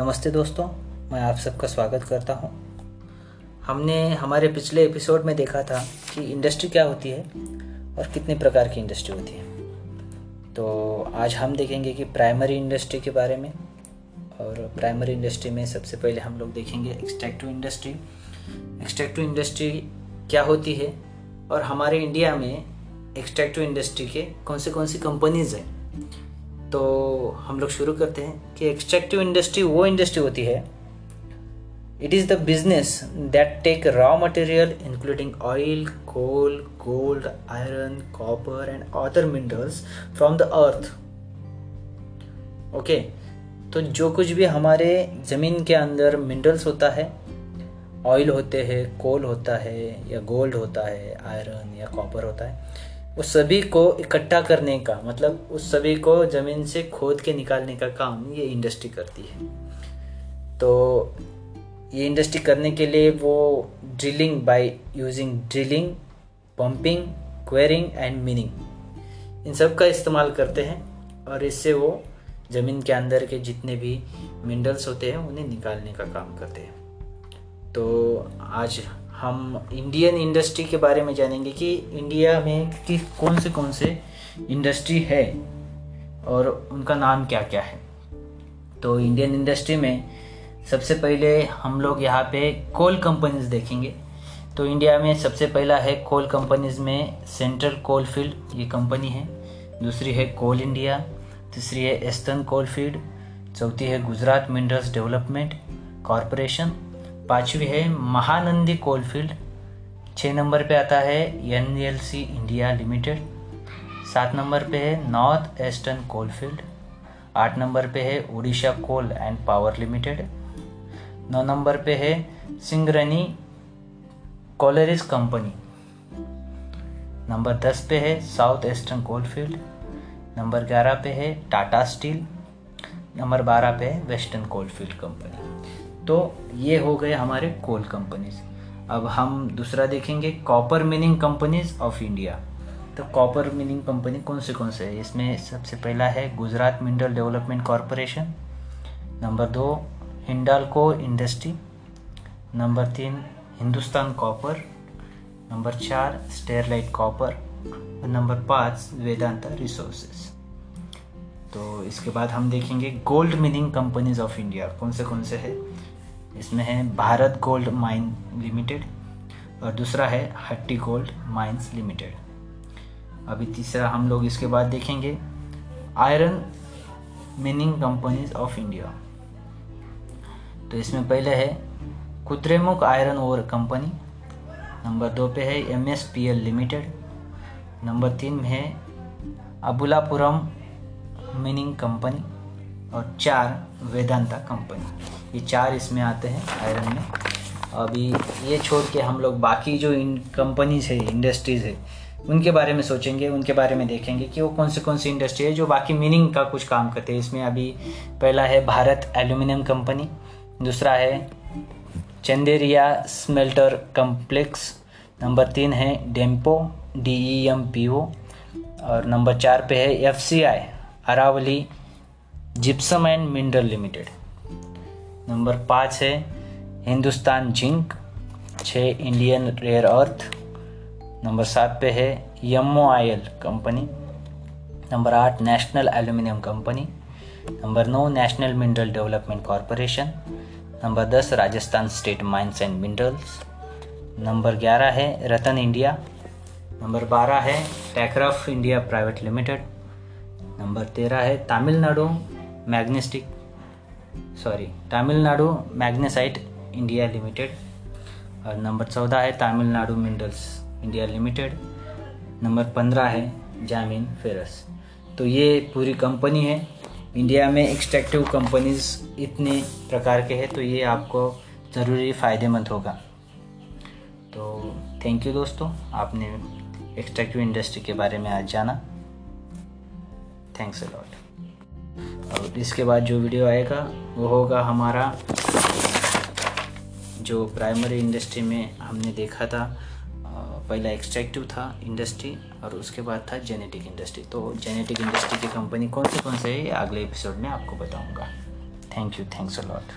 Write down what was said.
नमस्ते दोस्तों, मैं आप सबका स्वागत करता हूँ। हमने हमारे पिछले एपिसोड में देखा था कि इंडस्ट्री क्या होती है और कितने प्रकार की इंडस्ट्री होती है। तो आज हम देखेंगे कि प्राइमरी इंडस्ट्री के बारे में और प्राइमरी इंडस्ट्री में सबसे पहले हम लोग देखेंगे एक्सट्रैक्टिव इंडस्ट्री। एक्सट्रैक्टिव इंडस्ट्री क्या होती है और हमारे इंडिया में एक्सट्रैक्टिव इंडस्ट्री के कौन से कौन सी कंपनीज़ हैं? तो हम लोग शुरू करते हैं कि एक्सट्रैक्टिव इंडस्ट्री वो इंडस्ट्री होती है। It is the business that take raw material including oil coal gold iron copper and other minerals from the earth okay तो जो कुछ भी हमारे ज़मीन के अंदर मिनरल्स होता है ऑयल होते हैं कोल होता है या गोल्ड होता है आयरन या कॉपर होता है उस सभी को इकट्ठा करने का मतलब उस सभी को ज़मीन से खोद के निकालने का काम ये इंडस्ट्री करती है। तो ये इंडस्ट्री करने के लिए वो drilling by using drilling pumping quarrying and mining इन सब का इस्तेमाल करते हैं और इससे वो ज़मीन के अंदर के जितने भी मिनरल्स होते हैं उन्हें निकालने का काम करते हैं। तो आज हम इंडियन इंडस्ट्री के बारे में जानेंगे कि इंडिया में कि कौन से कौन से इंडस्ट्री है और उनका नाम क्या क्या है। तो इंडियन इंडस्ट्री में सबसे पहले हम लोग यहाँ पे कोल कंपनीज़ देखेंगे। तो इंडिया में सबसे पहला है कोल कंपनीज़ में सेंट्रल कोल फ़ील्ड ये कंपनी है। दूसरी है कोल इंडिया तीसरी है एस्टर्न कोल फ़ील्ड चौथी है गुजरात मिनरल्स डेवलपमेंट कॉरपोरेशन पांचवी है महानंदी कोलफील्ड। छः नंबर पे आता है एन इंडिया लिमिटेड। सात नंबर पे है नॉर्थ ईस्टर्न कोलफील्ड। आठ नंबर पे है Orissa coal and power limited. Now number पे है सिंगरनी कोलरिस कंपनी। नंबर दस पे है साउथ ईस्टर्न कोलफील्ड। नंबर ग्यारह पे है टाटा स्टील। नंबर बारह पे है वेस्टर्न कोलफील्ड कंपनी। तो ये हो गए हमारे कोल कंपनीज़ अब हम दूसरा देखेंगे copper mining companies of India तो कॉपर मिनिंग कंपनी कौन से कौन से है? इसमें सबसे पहला है Gujarat mineral development corporation number दो, हिंडालको इंडस्ट्री नंबर तीन, हिंदुस्तान कॉपर नंबर चार स्टेरलाइट कॉपर और नंबर पाँच, वेदांता रिसोर्सेज तो इसके बाद हम देखेंगे gold mining companies of India कौन से कौन से है? इसमें है भारत गोल्ड माइन लिमिटेड और दूसरा है हट्टी गोल्ड माइंस लिमिटेड। अभी तीसरा हम लोग इसके बाद देखेंगे iron mining companies of India. तो इसमें पहले है Kudremukh iron ore company, number दो पे है M S P L limited, number तीन में है अबुलापुरम मिनिंग कंपनी और चार वेदांता कंपनी। ये चार इसमें आते हैं आयरन में। अभी ये छोड़ के हम लोग बाकी जो इन कंपनीज़ है इंडस्ट्रीज़ है, उनके बारे में सोचेंगे, उनके बारे में देखेंगे कि वो कौन से कौन सी इंडस्ट्री है जो बाकी मीनिंग का कुछ काम करते हैं। इसमें अभी पहला है भारत एल्यूमिनियम कंपनी दूसरा है चंदेरिया स्मेल्टर कम्प्लेक्स नंबर तीन है Dempo D E M P O और नंबर चार पे है F C I, Aravali gypsum and mineral limited number पाँच है, हिंदुस्तान जिंक छः इंडियन रेयर अर्थ। नंबर सात पे है यमो आयल कंपनी। नंबर आठ, नेशनल एल्यूमिनियम कंपनी। नंबर नौ, national mineral development corporation. Number दस, Rajasthan state mines and minerals. Number ग्यारह है, रतन इंडिया। नंबर बारह है, टेक्राफ इंडिया प्राइवेट लिमिटेड। नंबर तेरह है, Tamil Nadu magnetic sorry Tamil Nadu magnesite India limited और नंबर चौदह है Tamil Nadu minerals India limited number पंद्रह है जामिन फेरस तो ये पूरी कंपनी है। इंडिया में एक्सट्रैक्टिव कंपनीज़ इतने प्रकार के हैं तो ये आपको ज़रूरी फ़ायदेमंद होगा। तो थैंक यू दोस्तों, आपने एक्सट्रैक्टिव इंडस्ट्री के बारे में आज जाना। थैंक्स अलॉट और इसके बाद जो वीडियो आएगा, वो होगा हमारा, जो प्राइमरी इंडस्ट्री में हमने देखा था पहला एक्सट्रैक्टिव था इंडस्ट्री और उसके बाद था जेनेटिक इंडस्ट्री तो जेनेटिक इंडस्ट्री की कंपनी कौन से कौन से है अगले एपिसोड में आपको बताऊँगा। Thank you thanks a lot